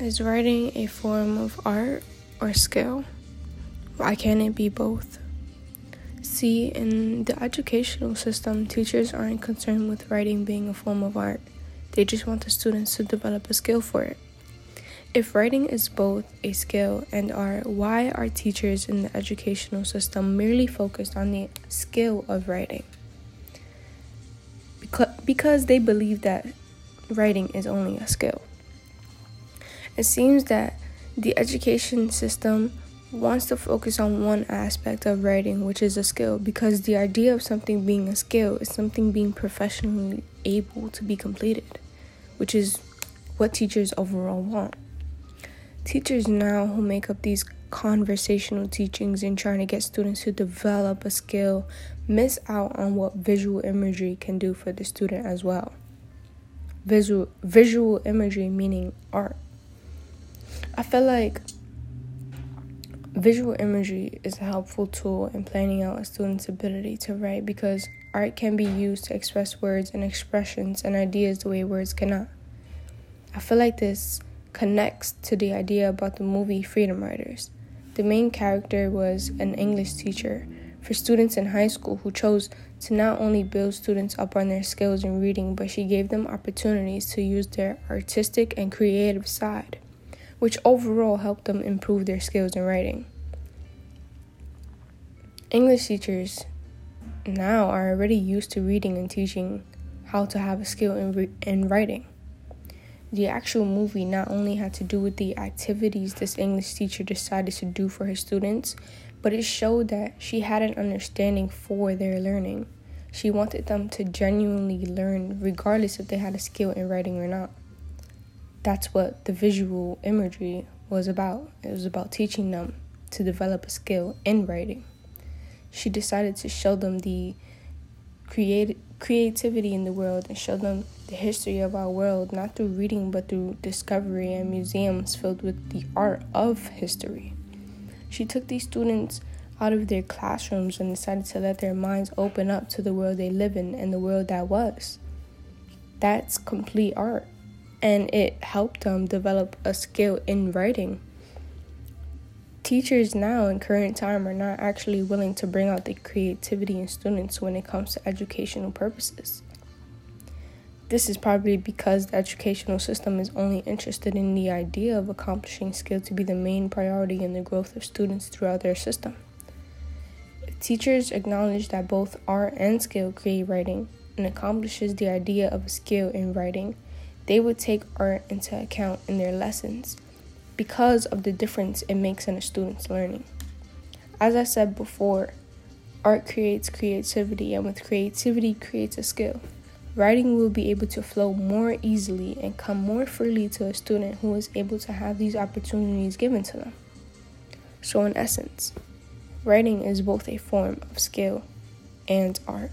Is writing a form of art or skill? Why can't it be both? See, in the educational system, teachers aren't concerned with writing being a form of art. They just want the students to develop a skill for it. If writing is both a skill and art, why are teachers in the educational system merely focused on the skill of writing? Because they believe that writing is only a skill. It seems that the education system wants to focus on one aspect of writing, which is a skill, because the idea of something being a skill is something being professionally able to be completed, which is what teachers overall want. Teachers now who make up these conversational teachings and trying to get students to develop a skill miss out on what visual imagery can do for the student as well. Visual visual imagery meaning art. I feel like visual imagery is a helpful tool in planning out a student's ability to write because art can be used to express words and expressions and ideas the way words cannot. I feel like this connects to the idea about the movie Freedom Writers. The main character was an English teacher for students in high school who chose to not only build students up on their skills in reading, but she gave them opportunities to use their artistic and creative side, which overall helped them improve their skills in writing. English teachers now are already used to reading and teaching how to have a skill in, re- in writing. The actual movie not only had to do with the activities this English teacher decided to do for her students, but it showed that she had an understanding for their learning. She wanted them to genuinely learn, regardless if they had a skill in writing or not. That's what the visual imagery was about. It was about teaching them to develop a skill in writing. She decided to show them the creativity in the world and show them the history of our world, not through reading, but through discovery and museums filled with the art of history. She took these students out of their classrooms and decided to let their minds open up to the world they live in and the world that was. That's complete art. And it helped them develop a skill in writing. Teachers now in current time are not actually willing to bring out the creativity in students when it comes to educational purposes. This is probably because the educational system is only interested in the idea of accomplishing skill to be the main priority in the growth of students throughout their system. If teachers acknowledge that both art and skill create writing and accomplishes the idea of a skill in writing, they would take art into account in their lessons because of the difference it makes in a student's learning. As I said before, art creates creativity, and with creativity creates a skill. Writing will be able to flow more easily and come more freely to a student who is able to have these opportunities given to them. So, in essence, writing is both a form of skill and art.